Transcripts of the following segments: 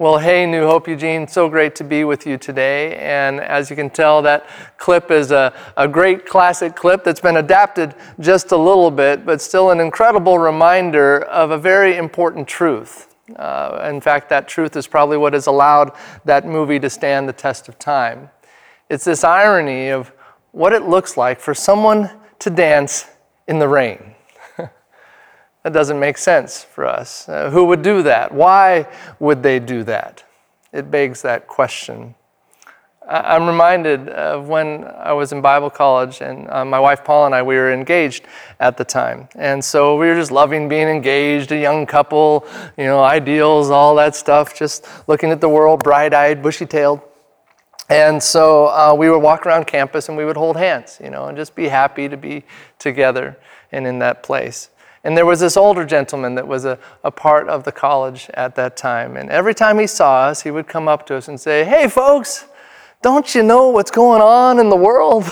Well, hey, New Hope Eugene, so great to be with you today. And as you can tell, that clip is a, a great classic clip that's been adapted just a little bit, but still an incredible reminder of a very important truth. Uh, in fact, that truth is probably what has allowed that movie to stand the test of time. It's this irony of what it looks like for someone to dance in the rain. That doesn't make sense for us. Uh, who would do that? Why would they do that? It begs that question. I- I'm reminded of when I was in Bible college, and uh, my wife Paula and I, we were engaged at the time. And so we were just loving being engaged, a young couple, you know, ideals, all that stuff, just looking at the world bright eyed, bushy tailed. And so uh, we would walk around campus and we would hold hands, you know, and just be happy to be together and in that place. And there was this older gentleman that was a, a part of the college at that time. And every time he saw us, he would come up to us and say, Hey, folks, don't you know what's going on in the world?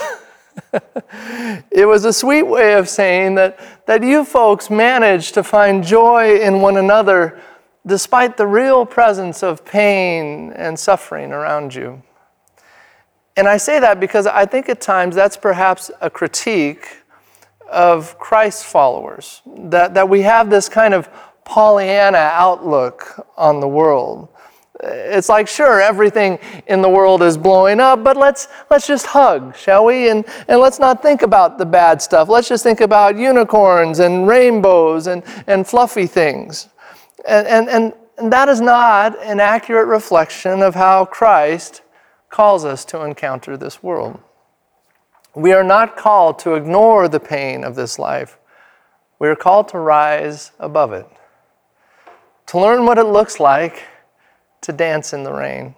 it was a sweet way of saying that, that you folks managed to find joy in one another despite the real presence of pain and suffering around you. And I say that because I think at times that's perhaps a critique of Christ followers, that, that we have this kind of Pollyanna outlook on the world. It's like, sure, everything in the world is blowing up, but let's, let's just hug, shall we? And, and let's not think about the bad stuff. Let's just think about unicorns and rainbows and, and fluffy things. And, and, and, and that is not an accurate reflection of how Christ calls us to encounter this world. We are not called to ignore the pain of this life. We are called to rise above it, to learn what it looks like to dance in the rain.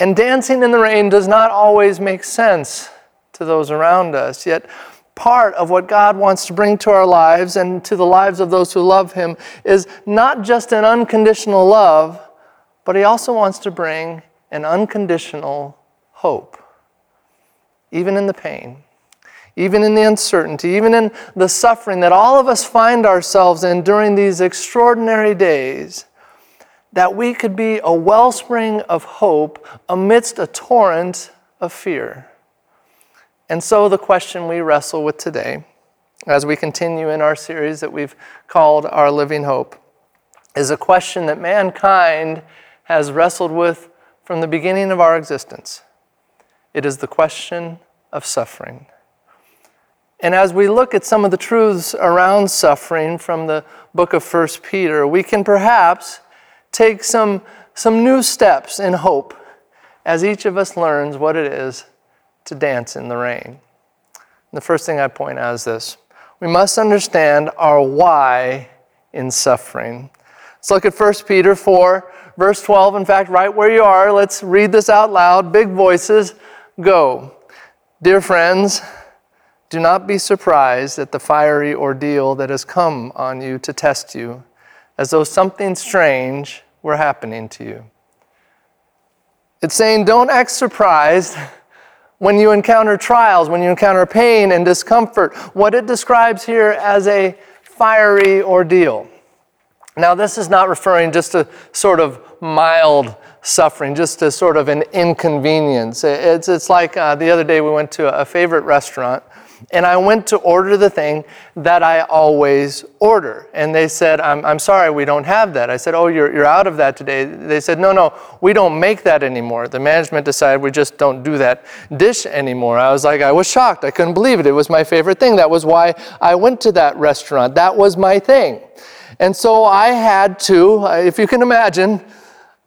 And dancing in the rain does not always make sense to those around us, yet, part of what God wants to bring to our lives and to the lives of those who love Him is not just an unconditional love, but He also wants to bring an unconditional hope even in the pain, even in the uncertainty, even in the suffering that all of us find ourselves in during these extraordinary days, that we could be a wellspring of hope amidst a torrent of fear. And so, the question we wrestle with today, as we continue in our series that we've called Our Living Hope, is a question that mankind has wrestled with from the beginning of our existence. It is the question of suffering. And as we look at some of the truths around suffering from the book of 1 Peter, we can perhaps take some, some new steps in hope as each of us learns what it is to dance in the rain. The first thing I point out is this we must understand our why in suffering. Let's look at 1 Peter 4, verse 12. In fact, right where you are, let's read this out loud, big voices go. Dear friends, do not be surprised at the fiery ordeal that has come on you to test you, as though something strange were happening to you. It's saying don't act surprised when you encounter trials, when you encounter pain and discomfort. What it describes here as a fiery ordeal. Now, this is not referring just to sort of mild suffering, just as sort of an inconvenience. It's, it's like uh, the other day we went to a favorite restaurant and I went to order the thing that I always order. And they said, I'm, I'm sorry, we don't have that. I said, Oh, you're, you're out of that today. They said, No, no, we don't make that anymore. The management decided we just don't do that dish anymore. I was like, I was shocked. I couldn't believe it. It was my favorite thing. That was why I went to that restaurant. That was my thing. And so I had to, if you can imagine,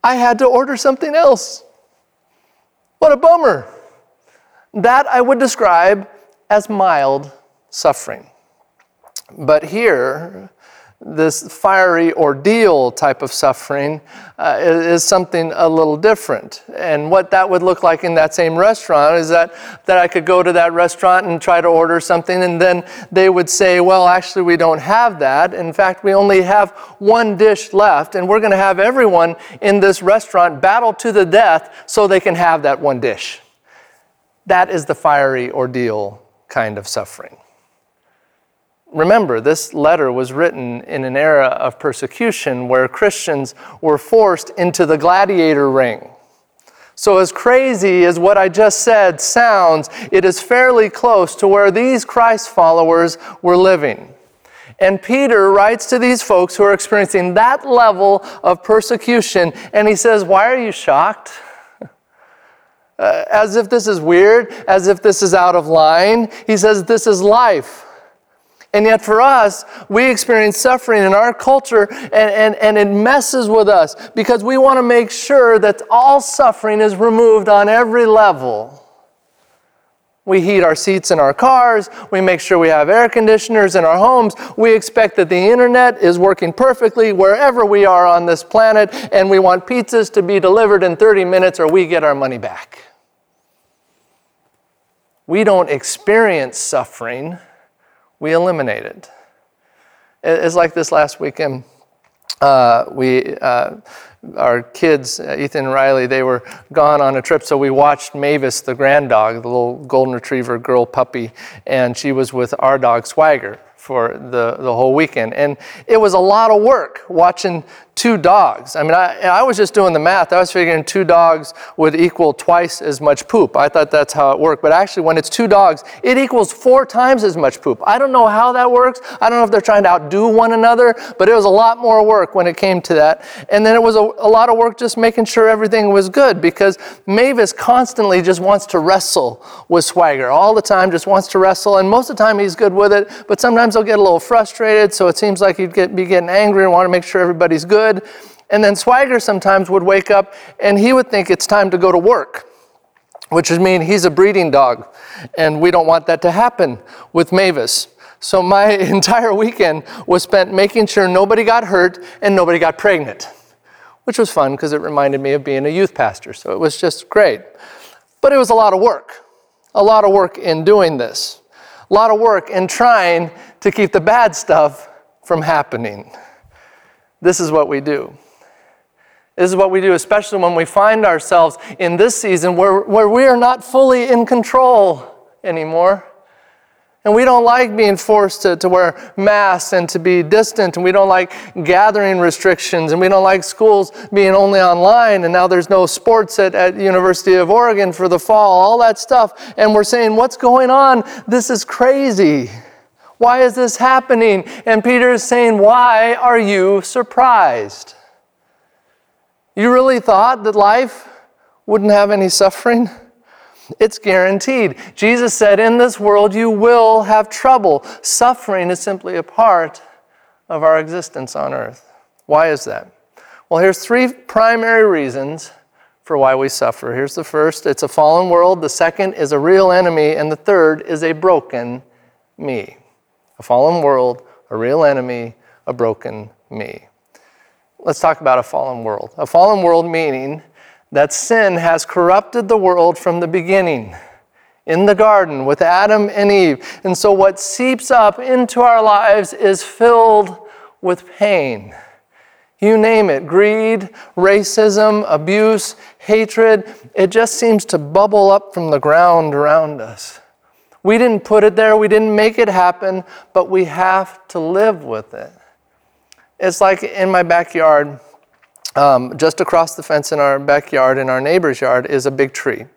I had to order something else. What a bummer. That I would describe as mild suffering. But here, this fiery ordeal type of suffering uh, is, something a little different. And what that would look like in that same restaurant is that, that I could go to that restaurant and try to order something, and then they would say, Well, actually, we don't have that. In fact, we only have one dish left, and we're going to have everyone in this restaurant battle to the death so they can have that one dish. That is the fiery ordeal kind of suffering. Remember, this letter was written in an era of persecution where Christians were forced into the gladiator ring. So, as crazy as what I just said sounds, it is fairly close to where these Christ followers were living. And Peter writes to these folks who are experiencing that level of persecution, and he says, Why are you shocked? Uh, as if this is weird, as if this is out of line. He says, This is life. And yet, for us, we experience suffering in our culture, and, and, and it messes with us because we want to make sure that all suffering is removed on every level. We heat our seats in our cars. We make sure we have air conditioners in our homes. We expect that the internet is working perfectly wherever we are on this planet, and we want pizzas to be delivered in 30 minutes or we get our money back. We don't experience suffering we eliminate it. It's like this last weekend. Uh, we, uh, our kids, uh, Ethan and Riley, they were gone on a trip, so we watched Mavis, the grand dog, the little golden retriever girl puppy, and she was with our dog Swagger for the, the whole weekend. And it was a lot of work watching two dogs. I mean, I, I was just doing the math. I was figuring two dogs would equal twice as much poop. I thought that's how it worked. But actually, when it's two dogs, it equals four times as much poop. I don't know how that works. I don't know if they're trying to outdo one another, but it was a lot more work when it came to that. And then it was a, a lot of work just making sure everything was good because Mavis constantly just wants to wrestle with Swagger all the time, just wants to wrestle. And most of the time, he's good with it, but sometimes he'll get a little frustrated. So it seems like he'd get, be getting angry and want to make sure everybody's good good. And then Swagger sometimes would wake up and he would think it's time to go to work, which would mean he's a breeding dog. And we don't want that to happen with Mavis. So my entire weekend was spent making sure nobody got hurt and nobody got pregnant, which was fun because it reminded me of being a youth pastor. So it was just great. But it was a lot of work, a lot of work in doing this, a lot of work in trying to keep the bad stuff from happening. This is what we do. This is what we do, especially when we find ourselves in this season where, where we are not fully in control anymore. And we don't like being forced to, to wear masks and to be distant, and we don't like gathering restrictions, and we don't like schools being only online, and now there's no sports at, at University of Oregon for the fall, all that stuff. And we're saying, what's going on? This is crazy. Why is this happening? And Peter is saying, Why are you surprised? You really thought that life wouldn't have any suffering? It's guaranteed. Jesus said, In this world you will have trouble. Suffering is simply a part of our existence on earth. Why is that? Well, here's three primary reasons for why we suffer. Here's the first it's a fallen world, the second is a real enemy, and the third is a broken me a fallen world, a real enemy, a broken me. Let's talk about a fallen world. A fallen world meaning that sin has corrupted the world from the beginning in the garden with Adam and Eve. And so what seeps up into our lives is filled with pain. You name it greed, racism, abuse, hatred. It just seems to bubble up from the ground around us. We didn't put it there, we didn't make it happen, but we have to live with it. It's like in my backyard, um, just across the fence in our backyard, in our neighbor's yard, is a big tree.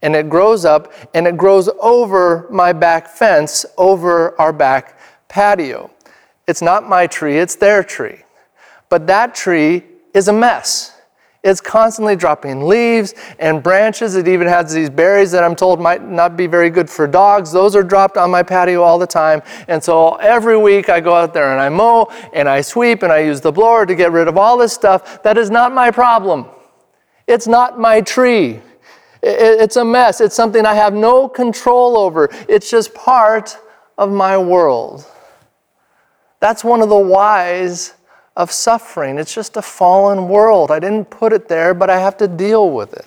And it grows up and it grows over my back fence, over our back patio. It's not my tree, it's their tree. But that tree is a mess. It's constantly dropping leaves and branches. It even has these berries that I'm told might not be very good for dogs. Those are dropped on my patio all the time. And so every week I go out there and I mow and I sweep and I use the blower to get rid of all this stuff. That is not my problem. It's not my tree. It's a mess. It's something I have no control over. It's just part of my world. That's one of the whys of suffering. It's just a fallen world. I didn't put it there, but I have to deal with it.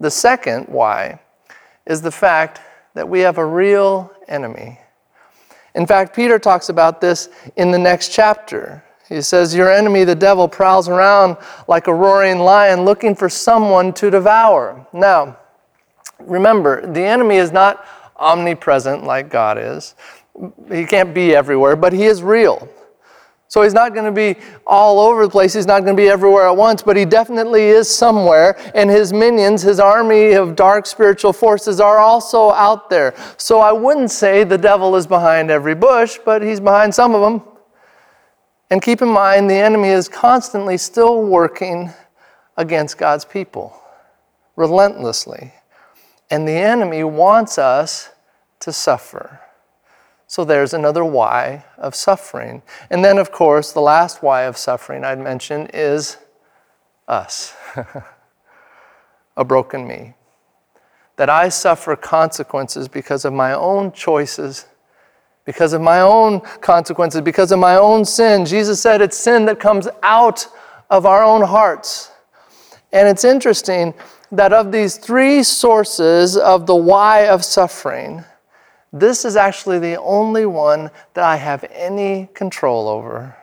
The second why is the fact that we have a real enemy. In fact, Peter talks about this in the next chapter. He says, Your enemy, the devil, prowls around like a roaring lion looking for someone to devour. Now, remember, the enemy is not omnipresent like God is. He can't be everywhere, but he is real. So he's not going to be all over the place. He's not going to be everywhere at once, but he definitely is somewhere. And his minions, his army of dark spiritual forces, are also out there. So I wouldn't say the devil is behind every bush, but he's behind some of them. And keep in mind, the enemy is constantly still working against God's people, relentlessly. And the enemy wants us to suffer. So there's another why of suffering. And then, of course, the last why of suffering I'd mention is us, a broken me. That I suffer consequences because of my own choices, because of my own consequences, because of my own sin. Jesus said it's sin that comes out of our own hearts. And it's interesting that of these three sources of the why of suffering, this is actually the only one that I have any control over.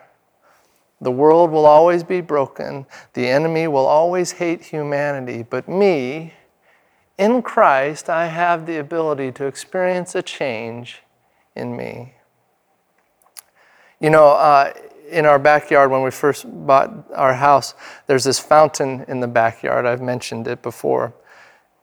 The world will always be broken. The enemy will always hate humanity. But me, in Christ, I have the ability to experience a change in me. You know, uh, in our backyard, when we first bought our house, there's this fountain in the backyard. I've mentioned it before.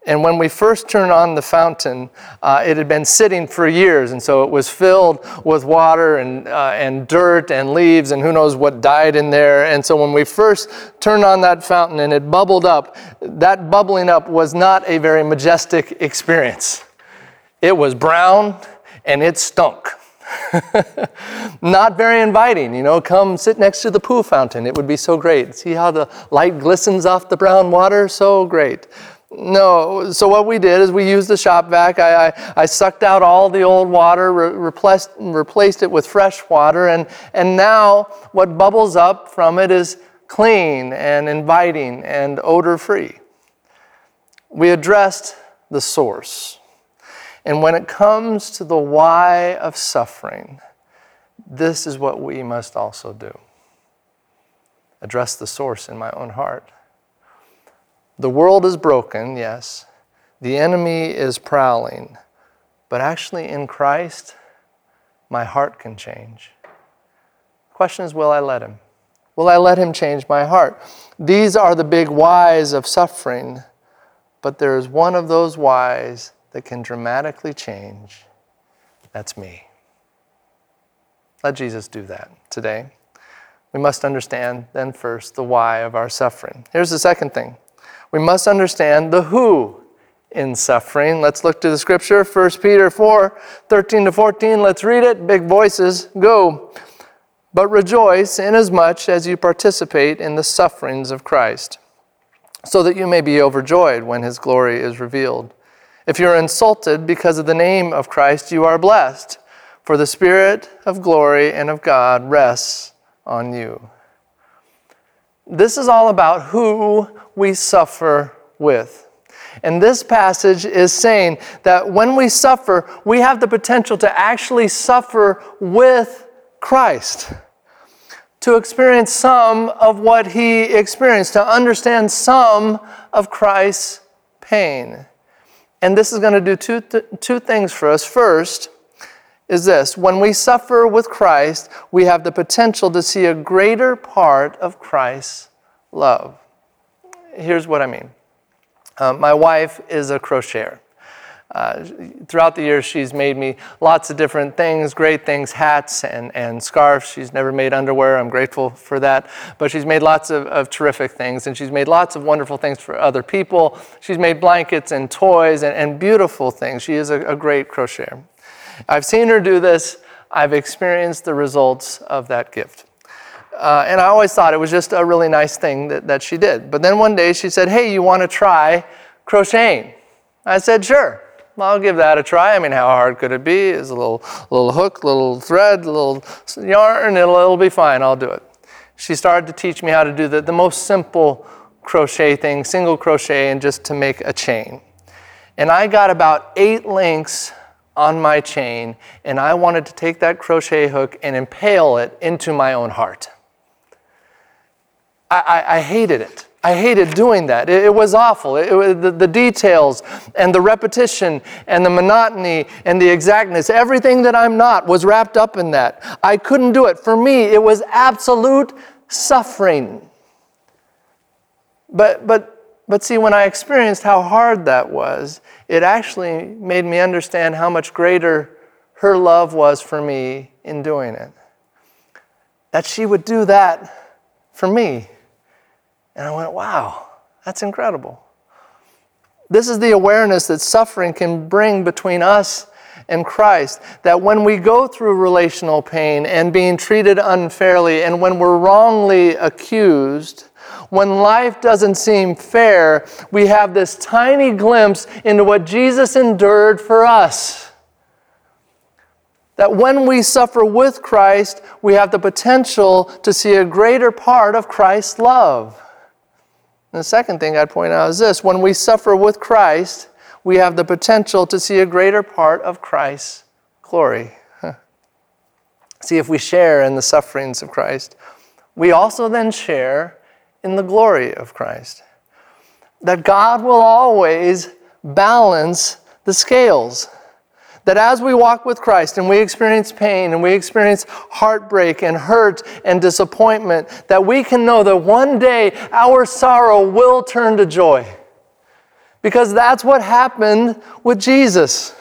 And when we first turned on the fountain, uh, it had been sitting for years, and so it was filled with water and, uh, and dirt and leaves and who knows what died in there. And so when we first turned on that fountain and it bubbled up, that bubbling up was not a very majestic experience. It was brown and it stunk. not very inviting, you know. Come sit next to the pool fountain. It would be so great. See how the light glistens off the brown water? So great. No, so what we did is we used the shop vac. I, I, I sucked out all the old water, re- replaced, replaced it with fresh water, and, and now what bubbles up from it is clean and inviting and odor free. We addressed the source. And when it comes to the why of suffering, this is what we must also do address the source in my own heart. The world is broken, yes. The enemy is prowling. But actually, in Christ, my heart can change. Question is will I let him? Will I let him change my heart? These are the big whys of suffering, but there is one of those whys that can dramatically change. That's me. Let Jesus do that today. We must understand, then, first, the why of our suffering. Here's the second thing we must understand the who in suffering. Let's look to the scripture, 1 Peter 4 13 to 14. Let's read it. Big voices, go. But rejoice inasmuch as you participate in the sufferings of Christ, so that you may be overjoyed when his glory is revealed. If you're insulted because of the name of Christ, you are blessed, for the Spirit of glory and of God rests on you. This is all about who we suffer with. And this passage is saying that when we suffer, we have the potential to actually suffer with Christ, to experience some of what he experienced, to understand some of Christ's pain. And this is going to do two, th- two things for us. First, is this when we suffer with Christ, we have the potential to see a greater part of Christ's love. Here's what I mean uh, my wife is a crocheter. Uh, throughout the years, she's made me lots of different things, great things, hats and, and scarves. She's never made underwear. I'm grateful for that. But she's made lots of, of terrific things, and she's made lots of wonderful things for other people. She's made blankets and toys and, and beautiful things. She is a, a great crocheter. I've seen her do this. I've experienced the results of that gift. Uh, and I always thought it was just a really nice thing that, that she did. But then one day she said, Hey, you want to try crocheting? I said, Sure. I'll give that a try. I mean, how hard could it be? It's a little, little hook, little thread, little yarn, it'll, it'll be fine. I'll do it. She started to teach me how to do the, the most simple crochet thing, single crochet, and just to make a chain. And I got about eight links on my chain, and I wanted to take that crochet hook and impale it into my own heart. I, I, I hated it. I hated doing that. It, it was awful. It, it, the, the details and the repetition and the monotony and the exactness, everything that I'm not was wrapped up in that. I couldn't do it. For me, it was absolute suffering. But, but, but see, when I experienced how hard that was, it actually made me understand how much greater her love was for me in doing it. That she would do that for me. And I went, wow, that's incredible. This is the awareness that suffering can bring between us and Christ. That when we go through relational pain and being treated unfairly, and when we're wrongly accused, when life doesn't seem fair, we have this tiny glimpse into what Jesus endured for us. That when we suffer with Christ, we have the potential to see a greater part of Christ's love. And the second thing I'd point out is this when we suffer with Christ, we have the potential to see a greater part of Christ's glory. See, if we share in the sufferings of Christ, we also then share in the glory of Christ. That God will always balance the scales that as we walk with Christ and we experience pain and we experience heartbreak and hurt and disappointment, that we can know that one day our sorrow will turn to joy. Because that's what happened with Jesus.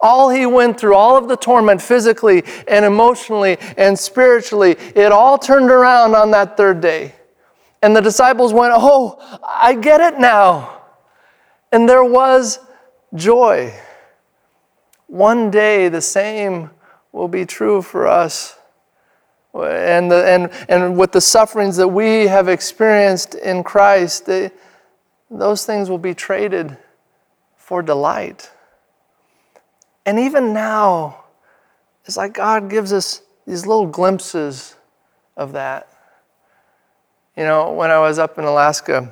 All he went through, all of the torment physically and emotionally and spiritually, it all turned around on that third day. And the disciples went, Oh, I get it now. And there was joy. One day the same will be true for us. And, the, and, and with the sufferings that we have experienced in Christ, they, those things will be traded for delight. And even now, it's like God gives us these little glimpses of that. You know, when I was up in Alaska,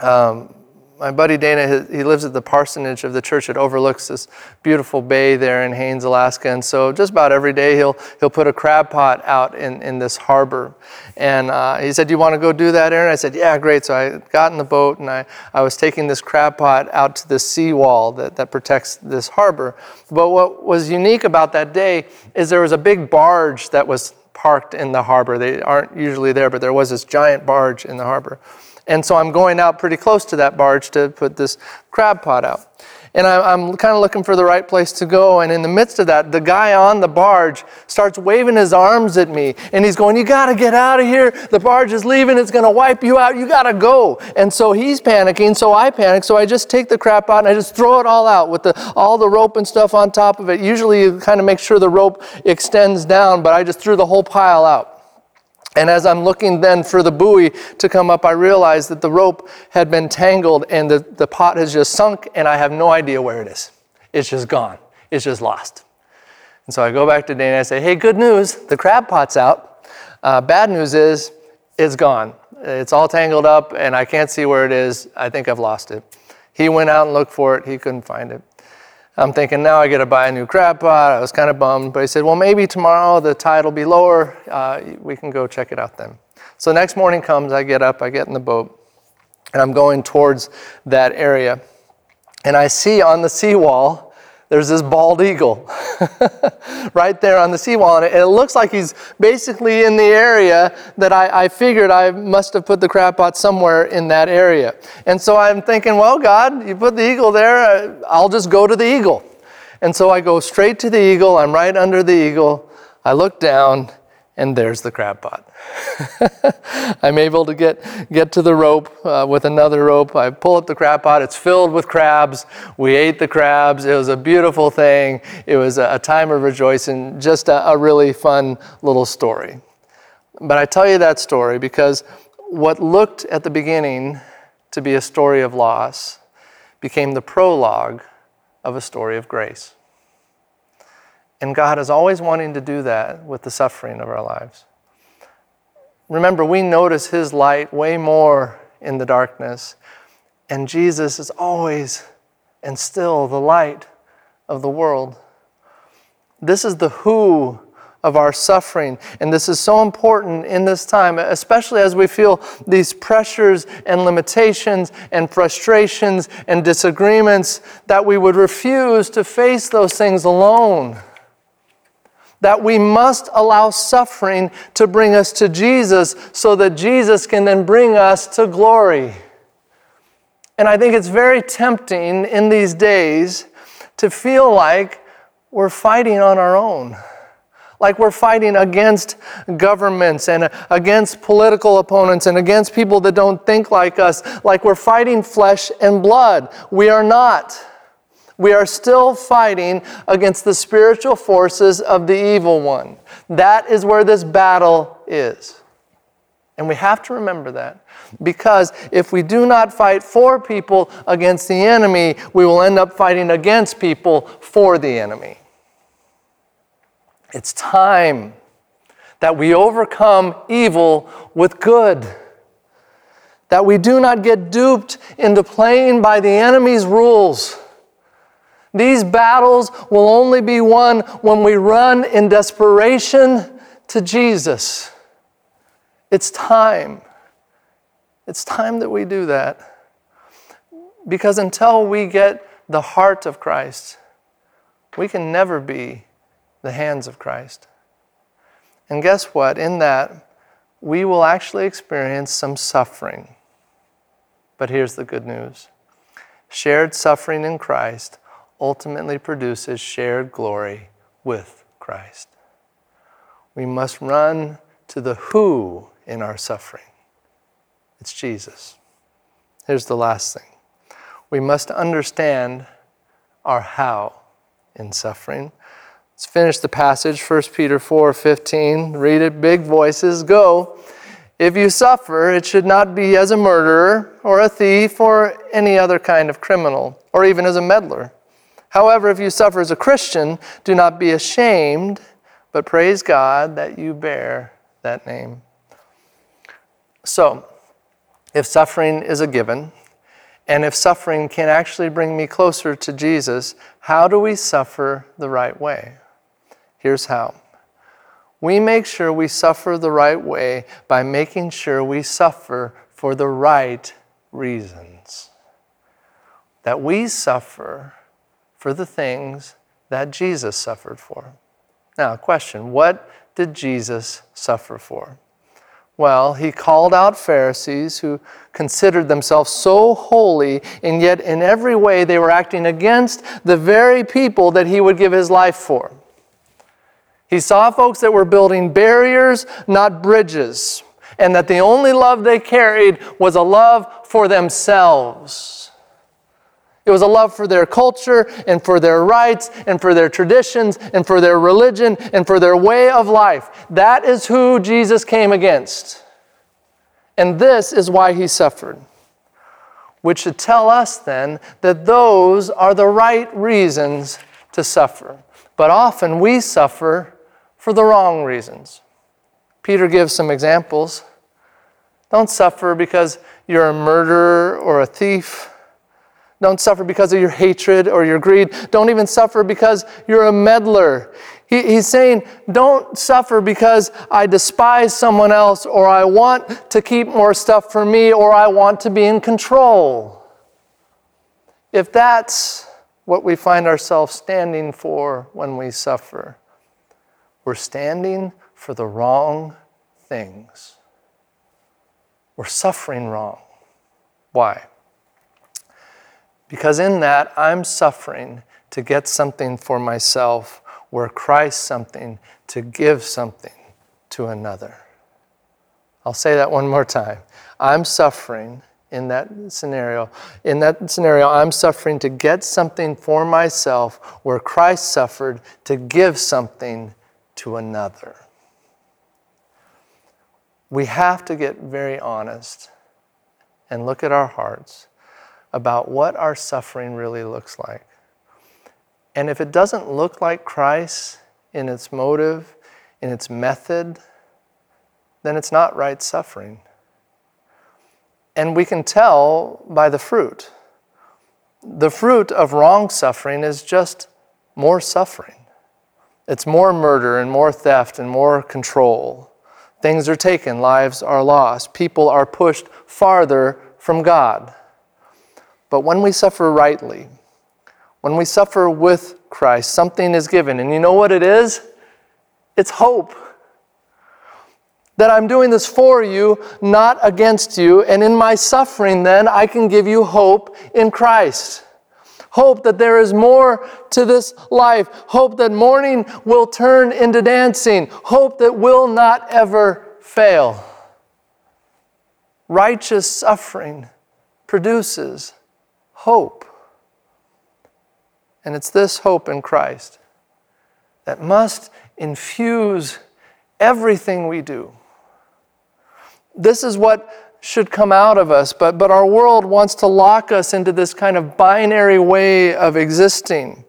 um, my buddy Dana, he lives at the parsonage of the church that overlooks this beautiful bay there in Haines, Alaska. And so just about every day he'll, he'll put a crab pot out in, in this harbor. And uh, he said, do you want to go do that, Aaron? I said, yeah, great. So I got in the boat and I, I was taking this crab pot out to the seawall that, that protects this harbor. But what was unique about that day is there was a big barge that was parked in the harbor. They aren't usually there, but there was this giant barge in the harbor. And so I'm going out pretty close to that barge to put this crab pot out. And I'm kind of looking for the right place to go. And in the midst of that, the guy on the barge starts waving his arms at me. And he's going, You got to get out of here. The barge is leaving. It's going to wipe you out. You got to go. And so he's panicking. So I panic. So I just take the crap out and I just throw it all out with the, all the rope and stuff on top of it. Usually you kind of make sure the rope extends down, but I just threw the whole pile out. And as I'm looking then for the buoy to come up, I realize that the rope had been tangled and the, the pot has just sunk, and I have no idea where it is. It's just gone, it's just lost. And so I go back to Dana and I say, Hey, good news, the crab pot's out. Uh, bad news is, it's gone. It's all tangled up, and I can't see where it is. I think I've lost it. He went out and looked for it, he couldn't find it. I'm thinking now I got to buy a new crab pot. I was kind of bummed, but he said, well, maybe tomorrow the tide will be lower. Uh, we can go check it out then. So next morning comes, I get up, I get in the boat, and I'm going towards that area. And I see on the seawall there's this bald eagle right there on the seawall. And it, looks like he's basically in the area that I, I figured I must have put the crab pot somewhere in that area. And so I'm thinking, well, God, you put the eagle there, uh, I'll just go to the eagle. And so I go straight to the eagle. I'm right under the eagle. I look down, and there's the crab pot. I'm able to get, get to the rope uh, with another rope. I pull up the crab pot. It's filled with crabs. We ate the crabs. It was a beautiful thing. It was a, a time of rejoicing, just a, a really fun little story. But I tell you that story because what looked at the beginning to be a story of loss became the prologue of a story of grace. And God is always wanting to do that with the suffering of our lives. Remember, we notice His light way more in the darkness, and Jesus is always and still the light of the world. This is the who of our suffering. And this is so important in this time, especially as we feel these pressures and limitations and frustrations and disagreements, that we would refuse to face those things alone. That we must allow suffering to bring us to Jesus so that Jesus can then bring us to glory. And I think it's very tempting in these days to feel like we're fighting on our own. Like we're fighting against governments and against political opponents and against people that don't think like us. Like we're fighting flesh and blood. We are not. We are still fighting against the spiritual forces of the evil one. That is where this battle is. And we have to remember that. Because if we do not fight for people against the enemy, we will end up fighting against people for the enemy. It's time that we overcome evil with good. That we do not get duped into playing by the enemy's rules. These battles will only be won when we run in desperation to Jesus. It's time. It's time that we do that. Because until we get the heart of Christ, we can never be the hands of Christ. And guess what? In that, we will actually experience some suffering. But here's the good news shared suffering in Christ ultimately produces shared glory with Christ. We must run to the who in our suffering. It's Jesus. Here's the last thing we must understand our how in suffering. Let's finish the passage, 1 Peter 4 15. Read it, big voices. Go. If you suffer, it should not be as a murderer or a thief or any other kind of criminal, or even as a meddler. However, if you suffer as a Christian, do not be ashamed, but praise God that you bear that name. So, if suffering is a given, and if suffering can actually bring me closer to Jesus, how do we suffer the right way? Here's how. We make sure we suffer the right way by making sure we suffer for the right reasons. That we suffer for the things that Jesus suffered for. Now, question what did Jesus suffer for? Well, he called out Pharisees who considered themselves so holy, and yet in every way they were acting against the very people that he would give his life for. He saw folks that were building barriers, not bridges, and that the only love they carried was a love for themselves. It was a love for their culture and for their rights and for their traditions and for their religion and for their way of life. That is who Jesus came against. And this is why he suffered. Which should tell us then that those are the right reasons to suffer. But often we suffer for the wrong reasons. Peter gives some examples. Don't suffer because you're a murderer or a thief don't suffer because of your hatred or your greed. Don't even suffer because you're a meddler. He, he's saying, don't suffer because I despise someone else or I want to keep more stuff for me or I want to be in control. If that's what we find ourselves standing for when we suffer, we're standing for the wrong things. We're suffering wrong. Why? Because in that, I'm suffering to get something for myself, where Christ something to give something to another. I'll say that one more time. I'm suffering in that scenario. In that scenario, I'm suffering to get something for myself, where Christ suffered to give something to another. We have to get very honest and look at our hearts about what our suffering really looks like. And if it doesn't look like Christ in its motive, in its method, then it's not right suffering. And we can tell by the fruit. The fruit of wrong suffering is just more suffering. It's more murder and more theft and more control. Things are taken, lives are lost, people are pushed farther from God. But when we suffer rightly, when we suffer with Christ, something is given. And you know what it is? It's hope. That I'm doing this for you, not against you. And in my suffering, then, I can give you hope in Christ. Hope that there is more to this life. Hope that mourning will turn into dancing. Hope that will not ever fail. Righteous suffering produces hope. And it's this hope in Christ that must infuse everything we do. This is what should come out of us, but, but our world wants to lock us into this kind of binary way of existing.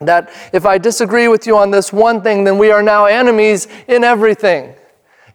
That if I disagree with you on this one thing, then we are now enemies in everything.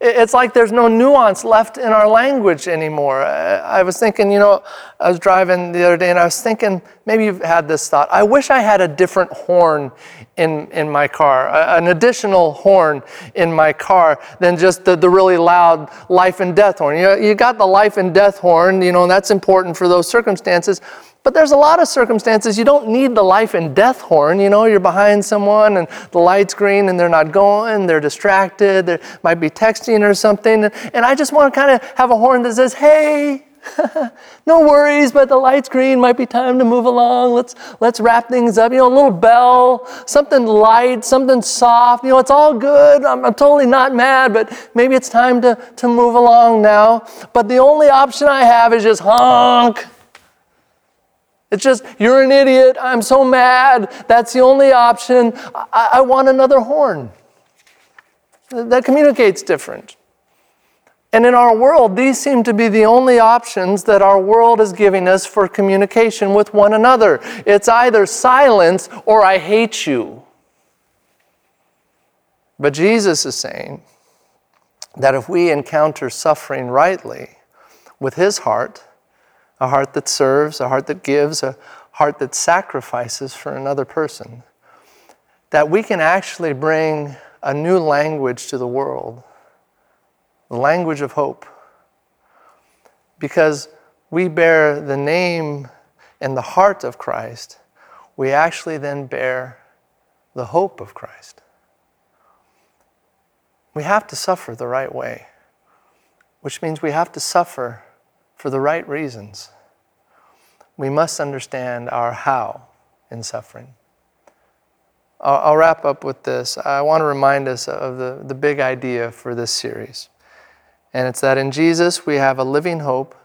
It's like there's no nuance left in our language anymore. I was thinking, you know, I was driving the other day and I was thinking, maybe you've had this thought. I wish I had a different horn in, in my car, an additional horn in my car than just the, the really loud life and death horn. You, know, you got the life and death horn, you know, and that's important for those circumstances. But there's a lot of circumstances you don't need the life and death horn. You know, you're behind someone and the light's green and they're not going, they're distracted, they might be texting or something. And I just want to kind of have a horn that says, hey, no worries, but the light's green, might be time to move along. Let's let's wrap things up. You know, a little bell, something light, something soft. You know, it's all good. I'm, I'm totally not mad, but maybe it's time to, to move along now. But the only option I have is just honk it's just, you're an idiot. I'm so mad. That's the only option. I, I want another horn. That communicates different. And in our world, these seem to be the only options that our world is giving us for communication with one another. It's either silence or I hate you. But Jesus is saying that if we encounter suffering rightly with his heart, a heart that serves, a heart that gives, a heart that sacrifices for another person. That we can actually bring a new language to the world, the language of hope. Because we bear the name and the heart of Christ, we actually then bear the hope of Christ. We have to suffer the right way, which means we have to suffer for the right reasons we must understand our how in suffering. I'll, wrap up with this. I want to remind us of the, the big idea for this series. And it's that in Jesus we have a living hope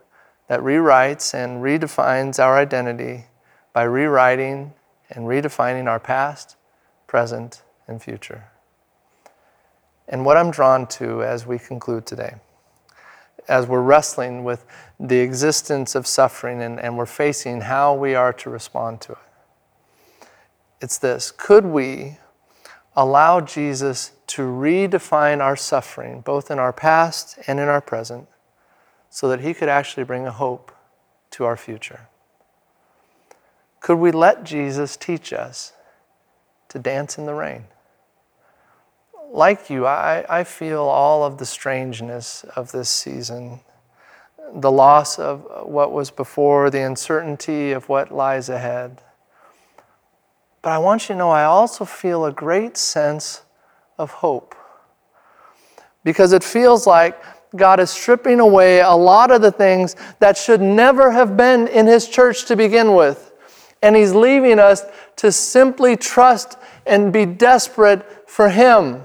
that rewrites and redefines our identity by rewriting and redefining our past, present, and future. And what I'm drawn to as we conclude today as we're wrestling with the existence of suffering and, and we're facing how we are to respond to it. It's this could we allow Jesus to redefine our suffering, both in our past and in our present, so that he could actually bring a hope to our future? Could we let Jesus teach us to dance in the rain? Like you, I, I feel all of the strangeness of this season the loss of what was before, the uncertainty of what lies ahead. But I want you to know I also feel a great sense of hope. Because it feels like God is stripping away a lot of the things that should never have been in His church to begin with. And He's leaving us to simply trust and be desperate for Him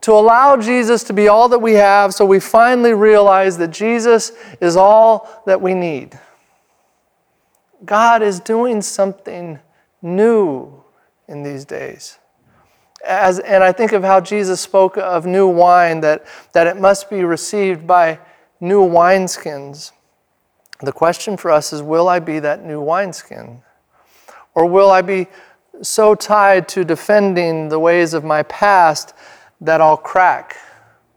to allow Jesus to be all that we have so we finally realize that Jesus is all that we need. God is doing something new in these days. As, and I think of how Jesus spoke of new wine, that, that it must be received by new wineskins. The question for us is will I be that new wineskin? Or will I be so tied to defending the ways of my past that I'll crack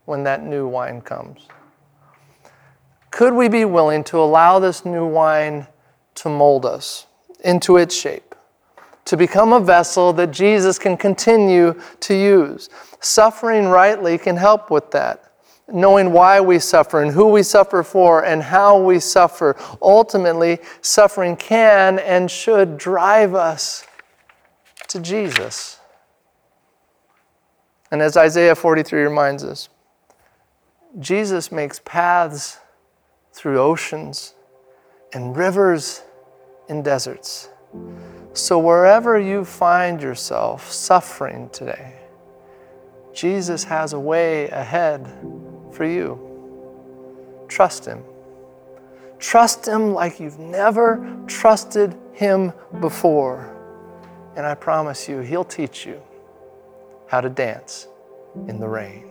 when that new wine comes? Could we be willing to allow this new wine to mold us into its shape to become a vessel that Jesus can continue to use. Suffering rightly can help with that. Knowing why we suffer and who we suffer for and how we suffer. Ultimately, suffering can and should drive us to Jesus. And as Isaiah 43 reminds us, Jesus makes paths through oceans and rivers in deserts. So, wherever you find yourself suffering today, Jesus has a way ahead for you. Trust Him. Trust Him like you've never trusted Him before. And I promise you, He'll teach you how to dance in the rain.